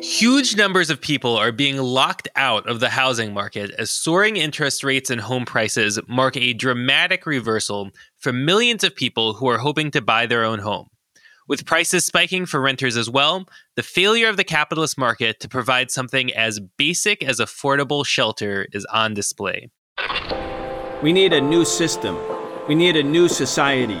Huge numbers of people are being locked out of the housing market as soaring interest rates and home prices mark a dramatic reversal for millions of people who are hoping to buy their own home. With prices spiking for renters as well, the failure of the capitalist market to provide something as basic as affordable shelter is on display. We need a new system. We need a new society.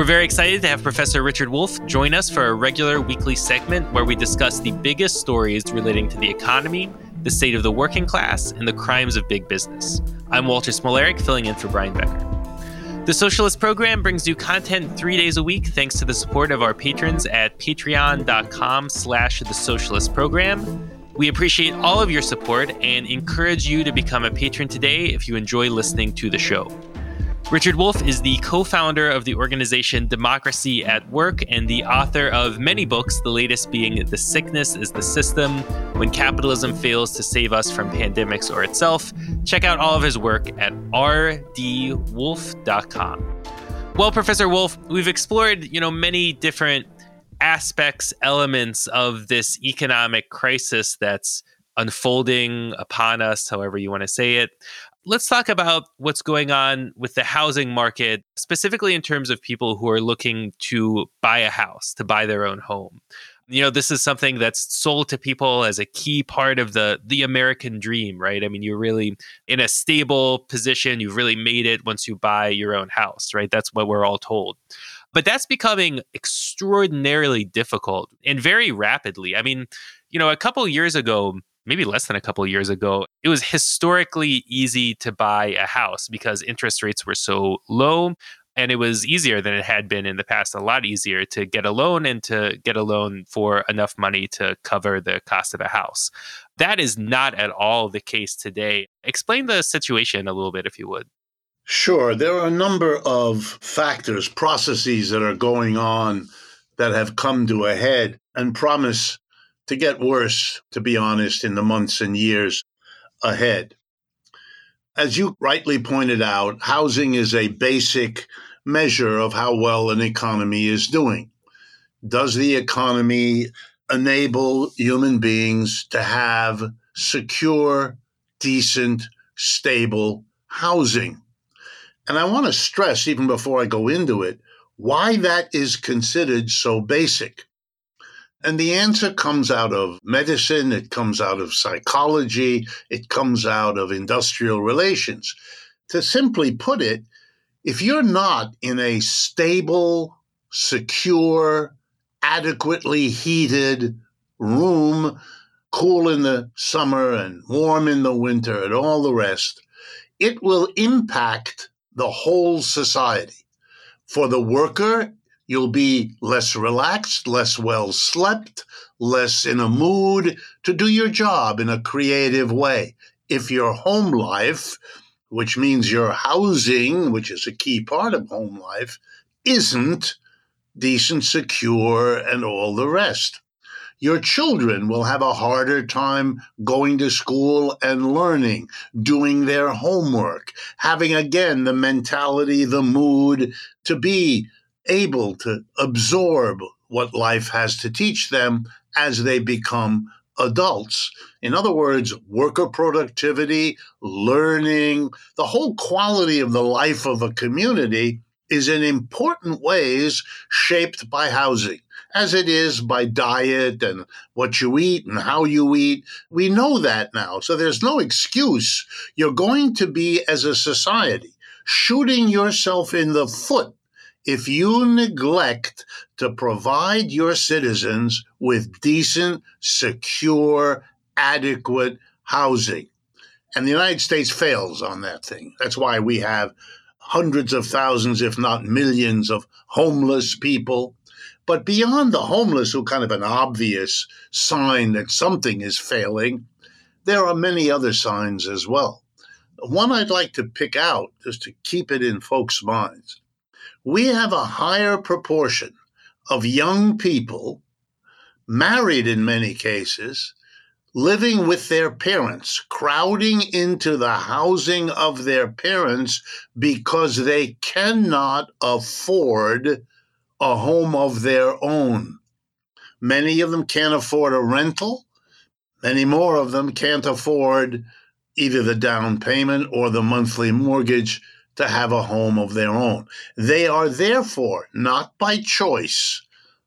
We're very excited to have Professor Richard Wolff join us for a regular weekly segment where we discuss the biggest stories relating to the economy, the state of the working class, and the crimes of big business. I'm Walter Smolarek, filling in for Brian Becker. The Socialist Program brings you content three days a week thanks to the support of our patrons at patreon.com slash the Socialist Program. We appreciate all of your support and encourage you to become a patron today if you enjoy listening to the show. Richard Wolff is the co founder of the organization Democracy at Work and the author of many books, the latest being The Sickness is the System When Capitalism Fails to Save Us from Pandemics or Itself. Check out all of his work at rdwolff.com. Well, Professor Wolff, we've explored, you know, many different aspects, elements of this economic crisis that's unfolding upon us, however you want to say it. Let's talk about what's going on with the housing market, specifically in terms of people who are looking to buy a house, to buy their own home. You know, this is something that's sold to people as a key part of the the American dream, right? I mean, you're really in a stable position, you've really made it once you buy your own house, right? That's what we're all told. But that's becoming extraordinarily difficult and very rapidly. I mean, you know, a couple years ago, maybe less than a couple years ago, it was historically easy to buy a house because interest rates were so low. And it was easier than it had been in the past, a lot easier to get a loan and to get a loan for enough money to cover the cost of a house. That is not at all the case today. Explain the situation a little bit, if you would. Sure. There are a number of factors, processes that are going on that have come to a head and promise to get worse, to be honest, in the months and years ahead. As you rightly pointed out, housing is a basic measure of how well an economy is doing. Does the economy enable human beings to have secure, decent, stable housing? And I want to stress, even before I go into it, why that is considered so basic. And the answer comes out of medicine, it comes out of psychology, it comes out of industrial relations. To simply put it, if you're not in a stable, secure, adequately heated room, cool in the summer and warm in the winter and all the rest, it will impact the whole society. For the worker, You'll be less relaxed, less well slept, less in a mood to do your job in a creative way. If your home life, which means your housing, which is a key part of home life, isn't decent, secure, and all the rest. Your children will have a harder time going to school and learning, doing their homework, having again the mentality, the mood to be able to absorb what life has to teach them as they become adults. In other words, worker productivity, learning, the whole quality of the life of a community is in important ways shaped by housing, as it is by diet and what you eat and how you eat. We know that now. So there's no excuse. You're going to be, as a society, shooting yourself in the foot if you neglect to provide your citizens with decent, secure, adequate housing. And the United States fails on that thing. That's why we have hundreds of thousands, if not millions, of homeless people. But beyond the homeless, who kind of an obvious sign that something is failing, there are many other signs as well. One I'd like to pick out, just to keep it in folks' minds. We have a higher proportion of young people, married in many cases, living with their parents, crowding into the housing of their parents because they cannot afford a home of their own. Many of them can't afford a rental. Many more of them can't afford either the down payment or the monthly mortgage to have a home of their own. They are therefore, not by choice,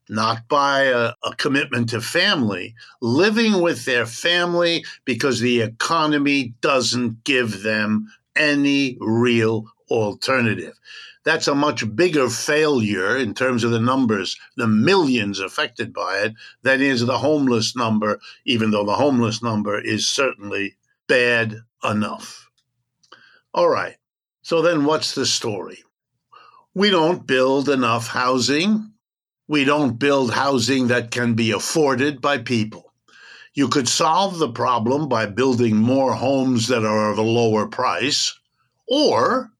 not by a, a, commitment to family, living with their family because the economy doesn't give them any real alternative. That's a much bigger failure in terms of the numbers, the millions affected by it, than is the homeless number, even though the homeless number is certainly bad enough. All right. So then what's the story? We don't build enough housing we don't build housing that can be afforded by people. You could solve the problem by building more homes that are of a lower price, or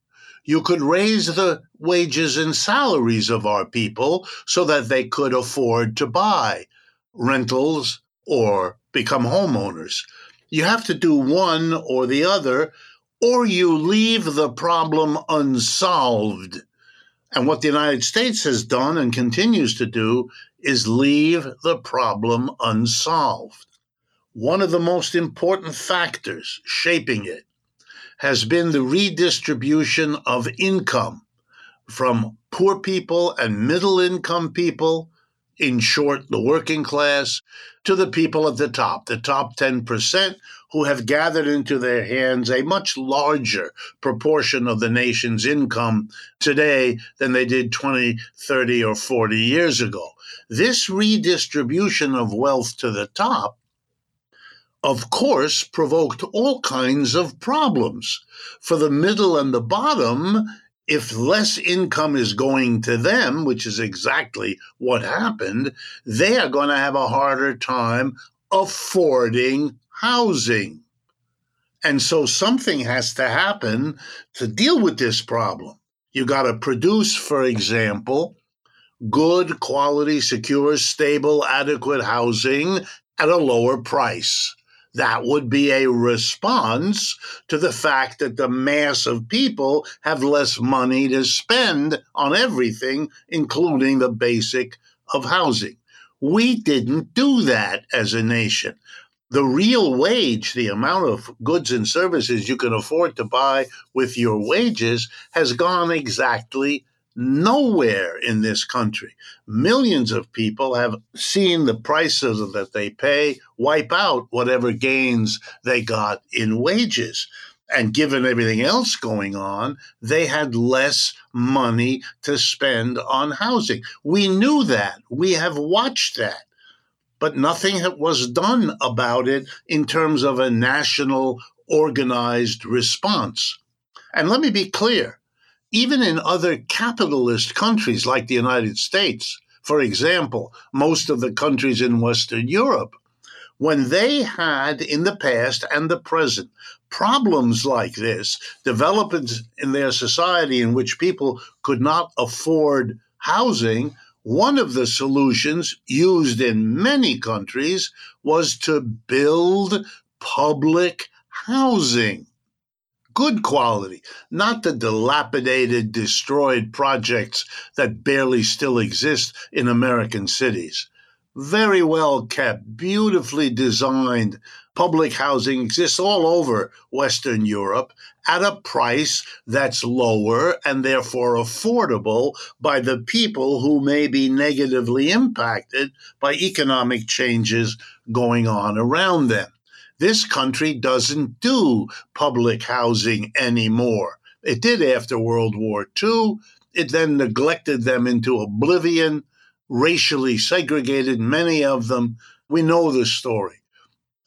you could raise the wages and salaries of our people so that they could afford to buy rentals or become homeowners. You have to do one or the other, or you leave the problem unsolved and what the United States has done and continues to do is leave the problem unsolved. One of the most important factors shaping it has been the redistribution of income from poor people and middle income people, in short, the working class, to the people at the top, the top 10%, who have gathered into their hands a much larger proportion of the nation's income today than they did 20, 30, or 40 years ago. This redistribution of wealth to the top of course, provoked all kinds of problems. For the middle and the bottom, if less income is going to them, which is exactly what happened, they are going to have a harder time affording housing. And so something has to happen to deal with this problem. You got to produce, for example, good quality, secure, stable, adequate housing at a lower price. That would be a response to the fact that the mass of people have less money to spend on everything, including the basic of housing. We didn't do that as a nation the real wage, the amount of goods and services you can afford to buy with your wages, has gone exactly nowhere in this country. Millions of people have seen the prices that they pay wipe out whatever gains they got in wages. And given everything else going on, they had less money to spend on housing. We knew that. We have watched that but nothing was done about it in terms of a national organized response. And let me be clear even in other capitalist countries like the United States, for example, most of the countries in Western Europe, when they had in the past and the present problems like this, developments in their society in which people could not afford housing, one of the solutions used in many countries was to build public housing. Good quality, not the dilapidated, destroyed projects that barely still exist in American cities. Very well kept, beautifully designed public housing exists all over Western Europe at a price that's lower and therefore affordable by the people who may be negatively impacted by economic changes going on around them. This country doesn't do public housing anymore. It did after World War II. It then neglected them into oblivion, racially segregated many of them. We know the story.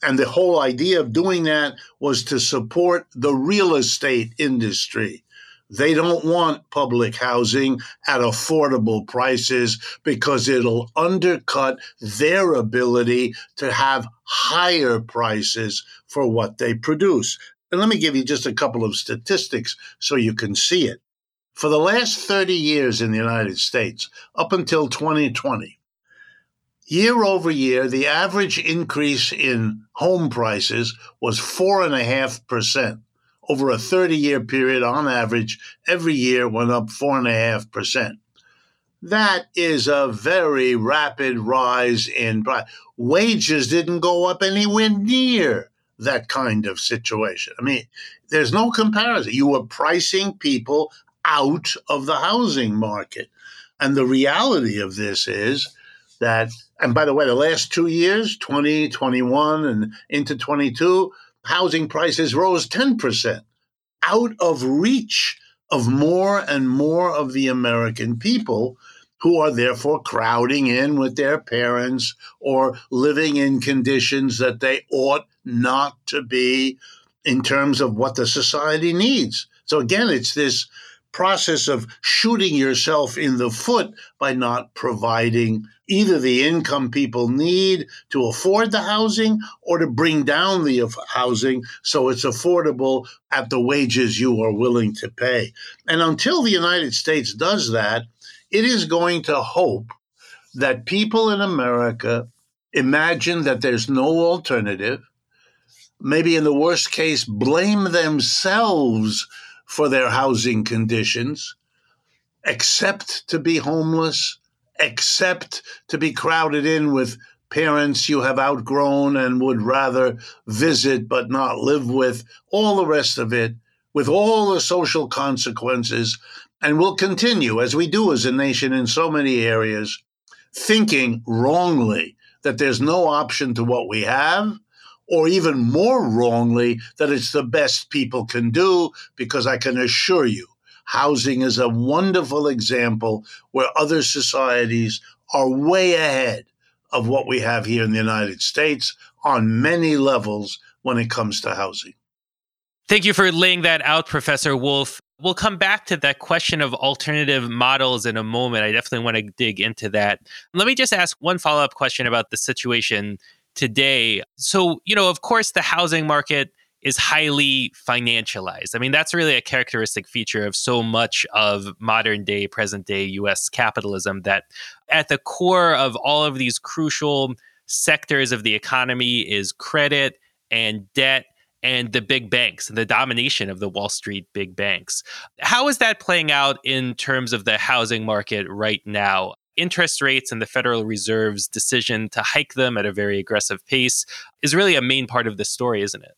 And the whole idea of doing that was to support the real estate industry, They don't want public housing at affordable prices because it'll undercut their ability to have higher prices for what they produce. And let me give you just a couple of statistics so you can see it. For the last 30 years in the United States, up until 2020, year over year, the average increase in home prices was 4.5% over a 30 year period, on average, every year went up 4.5%. That is a very rapid rise in price. Wages didn't go up anywhere near that kind of situation. I mean, there's no comparison. You were pricing people out of the housing market. And the reality of this is that, and by the way, the last two years, 2021 and into 22, housing prices rose 10%, out of reach of more and more of the American people who are therefore crowding in with their parents or living in conditions that they ought not to be in terms of what the society needs. So again, it's this process of shooting yourself in the foot by not providing either the income people need to afford the housing or to bring down the housing so it's affordable at the wages you are willing to pay. And until the United States does that, it is going to hope that people in America imagine that there's no alternative, maybe in the worst case, blame themselves for their housing conditions, accept to be homeless, accept to be crowded in with parents you have outgrown and would rather visit but not live with, all the rest of it, with all the social consequences, and will continue, as we do as a nation in so many areas, thinking wrongly that there's no option to what we have, or even more wrongly, that it's the best people can do, because I can assure you, housing is a wonderful example where other societies are way ahead of what we have here in the United States on many levels when it comes to housing. Thank you for laying that out, Professor Wolff. We'll come back to that question of alternative models in a moment. I definitely want to dig into that. Let me just ask one follow up question about the situation today. So, you know, of course, the housing market is highly financialized. I mean, that's really a characteristic feature of so much of modern day, present day US capitalism that at the core of all of these crucial sectors of the economy is credit and debt and the big banks and the domination of the Wall Street big banks. How is that playing out in terms of the housing market right now? Interest rates and the Federal Reserve's decision to hike them at a very aggressive pace is really a main part of the story, isn't it?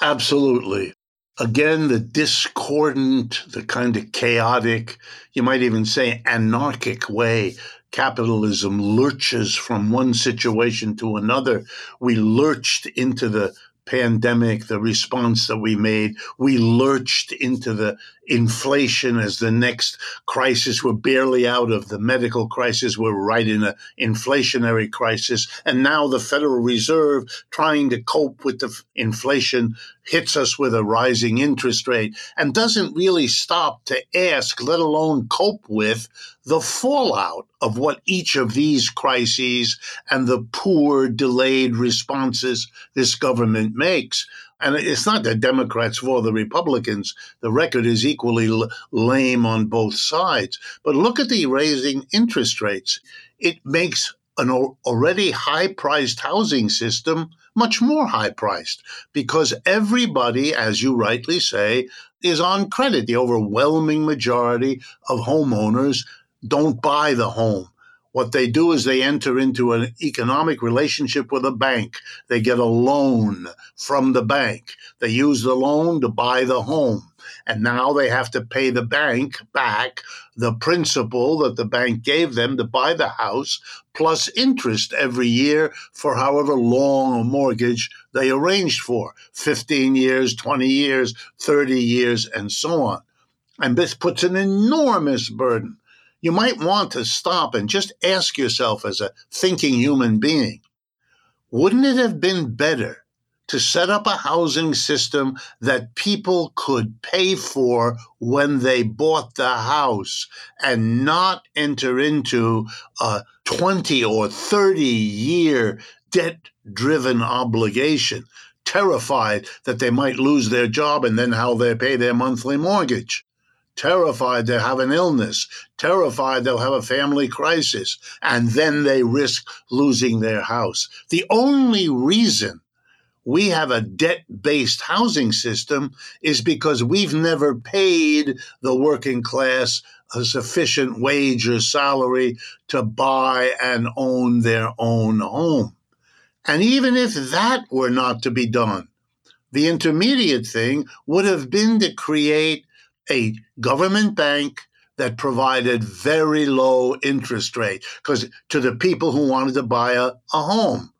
Absolutely. Again, the discordant, the kind of chaotic, you might even say anarchic way capitalism lurches from one situation to another. We lurched into the pandemic, the response that we made, we lurched into the inflation as the next crisis. We're barely out of the medical crisis. We're right in an inflationary crisis. And now the Federal Reserve, trying to cope with the inflation, hits us with a rising interest rate and doesn't really stop to ask, let alone cope with, the fallout of what each of these crises and the poor, delayed responses this government makes. And it's not the Democrats for the Republicans. The record is equally l- lame on both sides. But look at the raising interest rates. It makes an already high priced housing system much more high priced because everybody, as you rightly say, is on credit. The overwhelming majority of homeowners don't buy the home. What they do is they enter into an economic relationship with a bank. They get a loan from the bank. They use the loan to buy the home. And now they have to pay the bank back the principal that the bank gave them to buy the house plus interest every year for however long a mortgage they arranged for 15 years, 20 years, 30 years, and so on. And this puts an enormous burden you might want to stop and just ask yourself as a thinking human being wouldn't it have been better to set up a housing system that people could pay for when they bought the house and not enter into a 20 or 30 year debt driven obligation, terrified that they might lose their job and then how they pay their monthly mortgage terrified they'll have an illness, terrified they'll have a family crisis, and then they risk losing their house. The only reason we have a debt based housing system is because we've never paid the working class a sufficient wage or salary to buy and own their own home. And even if that were not to be done, the intermediate thing would have been to create a government bank that provided very low interest rate because to the people who wanted to buy a, a home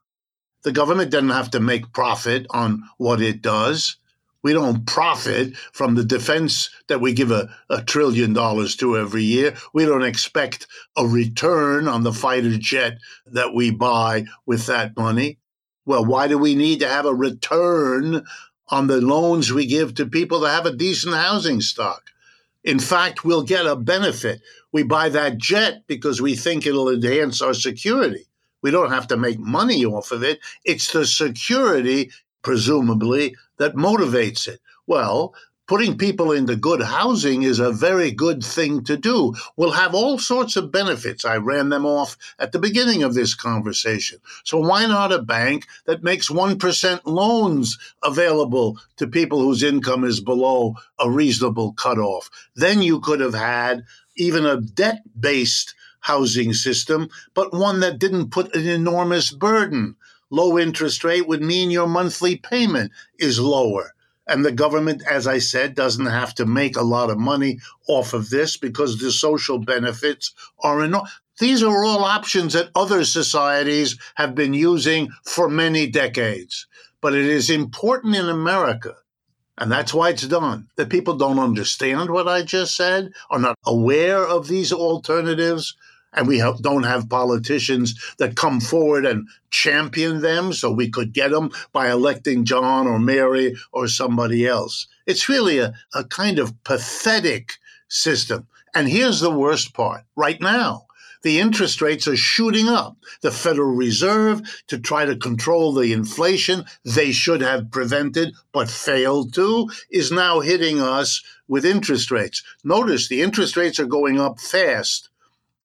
the government doesn't have to make profit on what it does. We don't profit from the defense that we give a, a trillion dollars to every year. We don't expect a return on the fighter jet that we buy with that money. Well, why do we need to have a return on the loans we give to people to have a decent housing stock? In fact, we'll get a benefit. We buy that jet because we think it'll enhance our security. We don't have to make money off of it. It's the security, presumably, that motivates it. Well, putting people into good housing is a very good thing to do. We'll have all sorts of benefits. I ran them off at the beginning of this conversation. So, why not a bank that makes 1% loans available to people whose income is below a reasonable cutoff? Then you could have had even a debt based housing system, but one that didn't put an enormous burden. Low interest rate would mean your monthly payment is lower. And the government, as I said, doesn't have to make a lot of money off of this because the social benefits are enormous. These are all options that other societies have been using for many decades. But it is important in America, and that's why it's done, that people don't understand what I just said, are not aware of these alternatives, and we have, don't have politicians that come forward and champion them so we could get them by electing John or Mary or somebody else. It's really a, a kind of pathetic system. And here's the worst part right now. The interest rates are shooting up. The Federal Reserve, to try to control the inflation they should have prevented but failed to, is now hitting us with interest rates. Notice the interest rates are going up fast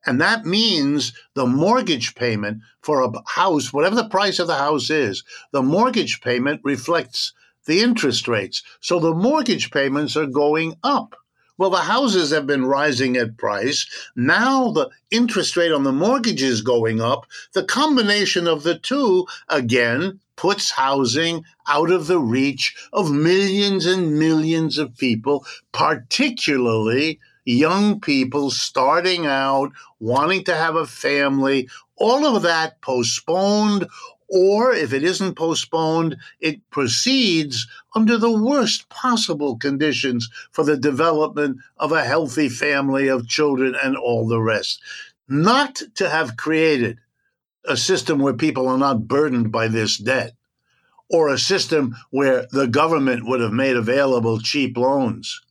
and that means the mortgage payment for a house, whatever the price of the house is, the mortgage payment reflects the interest rates. So the mortgage payments are going up. Well, the houses have been rising at price. Now the interest rate on the mortgage is going up. The combination of the two, again, puts housing out of the reach of millions and millions of people, particularly young people starting out, wanting to have a family, all of that postponed, or if it isn't postponed, it proceeds under the worst possible conditions for the development of a healthy family of children and all the rest. Not to have created a system where people are not burdened by this debt, or a system where the government would have made available cheap loans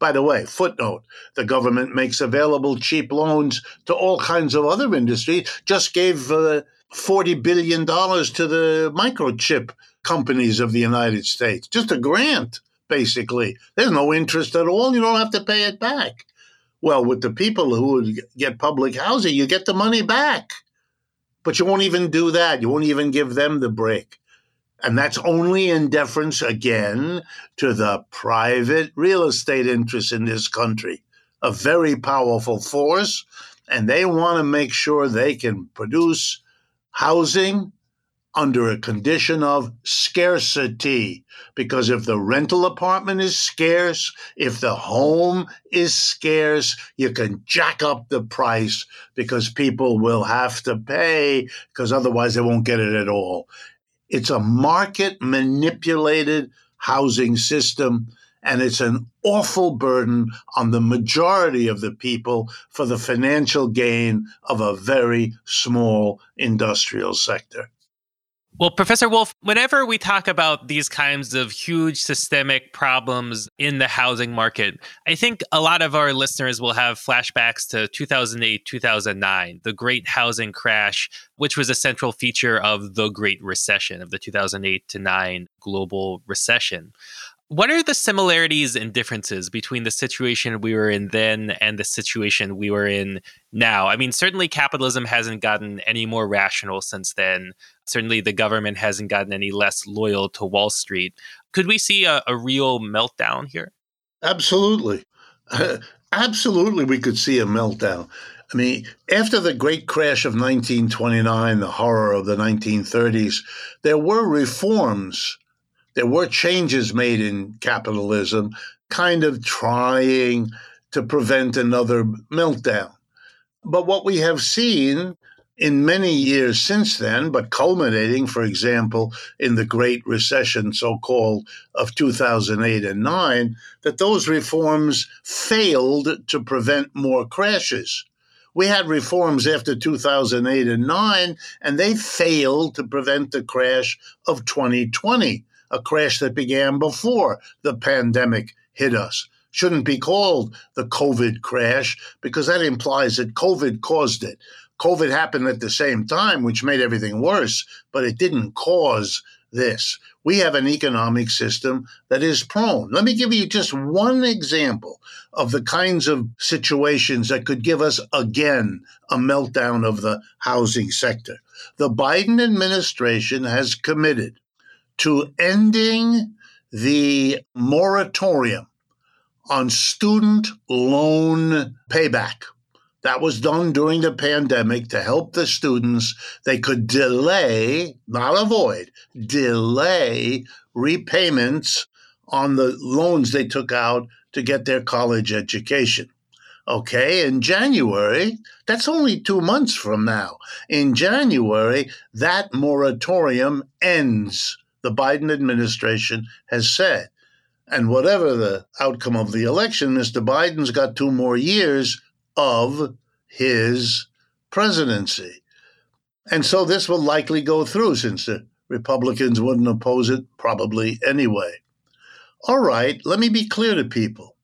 by the way, footnote the government makes available cheap loans to all kinds of other industries, just gave uh, $40 billion to the microchip companies of the United States. Just a grant, basically. There's no interest at all. You don't have to pay it back. Well, with the people who get public housing, you get the money back. But you won't even do that. You won't even give them the break. And that's only in deference, again, to the private real estate interests in this country, a very powerful force. And they want to make sure they can produce housing under a condition of scarcity. Because if the rental apartment is scarce, if the home is scarce, you can jack up the price because people will have to pay because otherwise they won't get it at all. It's a market manipulated housing system, and it's an awful burden on the majority of the people for the financial gain of a very small industrial sector. Well, Professor Wolff, whenever we talk about these kinds of huge systemic problems in the housing market, I think a lot of our listeners will have flashbacks to 2008, 2009, the great housing crash, which was a central feature of the Great Recession, of the 2008 to 9 global recession. What are the similarities and differences between the situation we were in then and the situation we were in now? I mean, certainly capitalism hasn't gotten any more rational since then. Certainly the government hasn't gotten any less loyal to Wall Street. Could we see a, a real meltdown here? Absolutely. Absolutely, we could see a meltdown. I mean, after the great crash of 1929, the horror of the 1930s, there were reforms there were changes made in capitalism, kind of trying to prevent another meltdown. But what we have seen in many years since then, but culminating, for example, in the Great Recession, so called, of 2008 and 9, that those reforms failed to prevent more crashes. We had reforms after 2008 and 9, and they failed to prevent the crash of 2020 a crash that began before the pandemic hit us. Shouldn't be called the COVID crash because that implies that COVID caused it. COVID happened at the same time, which made everything worse, but it didn't cause this. We have an economic system that is prone. Let me give you just one example of the kinds of situations that could give us again a meltdown of the housing sector. The Biden administration has committed to ending the moratorium on student loan payback. That was done during the pandemic to help the students. They could delay, not avoid, delay repayments on the loans they took out to get their college education. Okay, in January, that's only two months from now. In January, that moratorium ends the Biden administration has said. And whatever the outcome of the election, Mr. Biden's got two more years of his presidency. And so this will likely go through since the Republicans wouldn't oppose it probably anyway. All right, let me be clear to people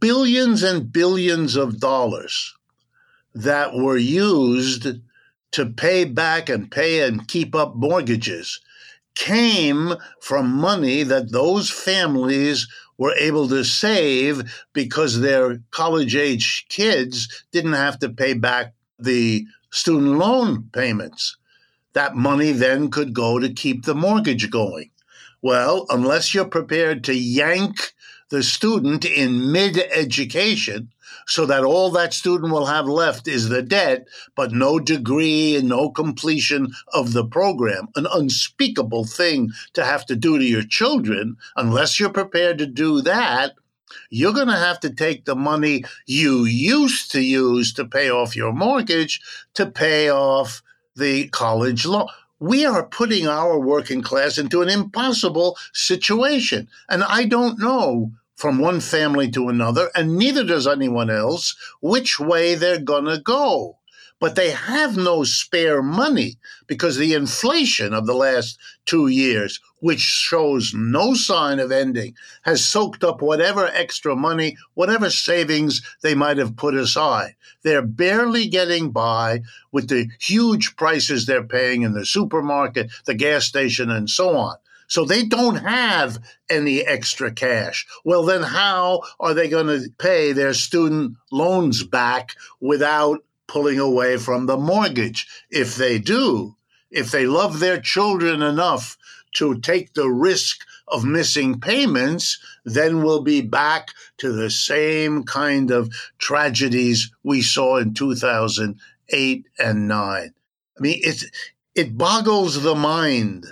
billions and billions of dollars that were used to pay back and pay and keep up mortgages came from money that those families were able to save because their college age kids didn't have to pay back the student loan payments. That money then could go to keep the mortgage going. Well, unless you're prepared to yank the student in mid education so that all that student will have left is the debt, but no degree and no completion of the program. An unspeakable thing to have to do to your children. Unless you're prepared to do that, you're going to have to take the money you used to use to pay off your mortgage to pay off the college loan we are putting our working class into an impossible situation. And I don't know from one family to another, and neither does anyone else, which way they're going to go. But they have no spare money because the inflation of the last two years, which shows no sign of ending, has soaked up whatever extra money, whatever savings they might have put aside. They're barely getting by with the huge prices they're paying in the supermarket, the gas station, and so on. So they don't have any extra cash. Well, then how are they going to pay their student loans back without pulling away from the mortgage? If they do, if they love their children enough to take the risk of missing payments, then we'll be back to the same kind of tragedies we saw in 2008 and 9. I mean, it's, it boggles the mind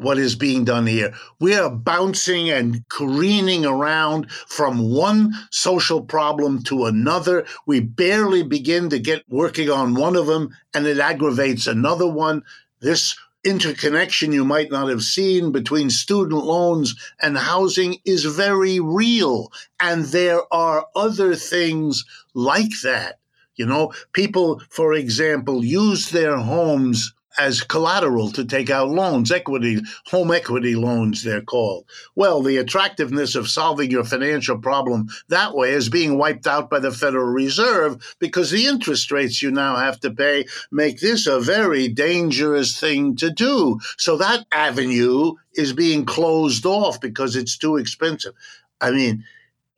what is being done here. We are bouncing and careening around from one social problem to another. We barely begin to get working on one of them, and it aggravates another one. This interconnection you might not have seen between student loans and housing is very real. And there are other things like that. You know, people, for example, use their homes as collateral to take out loans, equity, home equity loans, they're called. Well, the attractiveness of solving your financial problem that way is being wiped out by the Federal Reserve because the interest rates you now have to pay make this a very dangerous thing to do. So that avenue is being closed off because it's too expensive. I mean,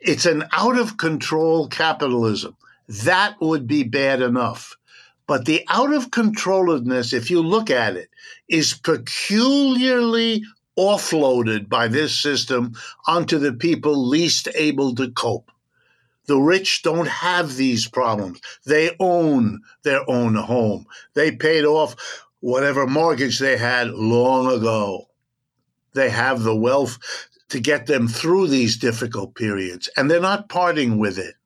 it's an out of control capitalism. That would be bad enough. But the out of controlledness, if you look at it, is peculiarly offloaded by this system onto the people least able to cope. The rich don't have these problems. They own their own home. They paid off whatever mortgage they had long ago. They have the wealth to get them through these difficult periods, and they're not parting with it.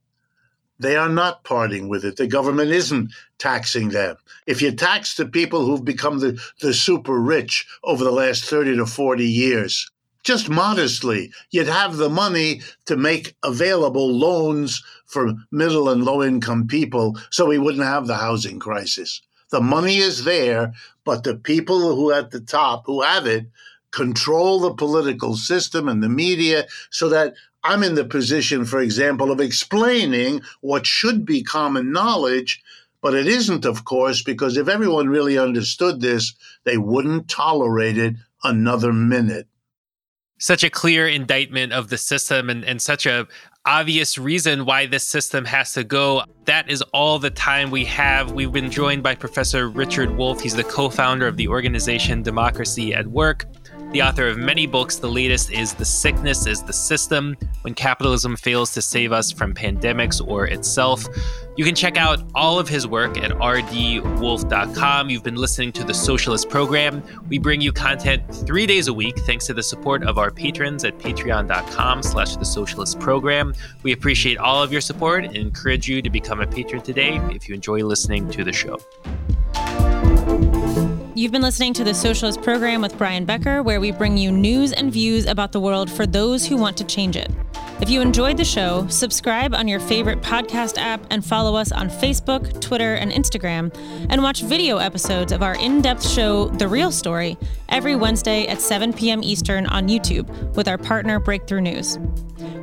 They are not parting with it. The government isn't taxing them. If you tax the people who've become the, the super rich over the last 30 to 40 years, just modestly, you'd have the money to make available loans for middle and low income people so we wouldn't have the housing crisis. The money is there, but the people who at the top who have it control the political system and the media so that I'm in the position, for example, of explaining what should be common knowledge, but it isn't, of course, because if everyone really understood this, they wouldn't tolerate it another minute. Such a clear indictment of the system and, and such a obvious reason why this system has to go. That is all the time we have. We've been joined by Professor Richard Wolff. He's the co founder of the organization Democracy at Work the author of many books. The latest is The Sickness is the System When Capitalism Fails to Save Us from Pandemics or Itself. You can check out all of his work at rdwolff.com. You've been listening to the Socialist Program. We bring you content three days a week thanks to the support of our patrons at patreon.com slash the Socialist Program. We appreciate all of your support and encourage you to become a patron today if you enjoy listening to the show. You've been listening to the Socialist Program with Brian Becker, where we bring you news and views about the world for those who want to change it. If you enjoyed the show, subscribe on your favorite podcast app and follow us on Facebook, Twitter, and Instagram, and watch video episodes of our in depth show, The Real Story, every Wednesday at 7 p.m. Eastern on YouTube with our partner Breakthrough News.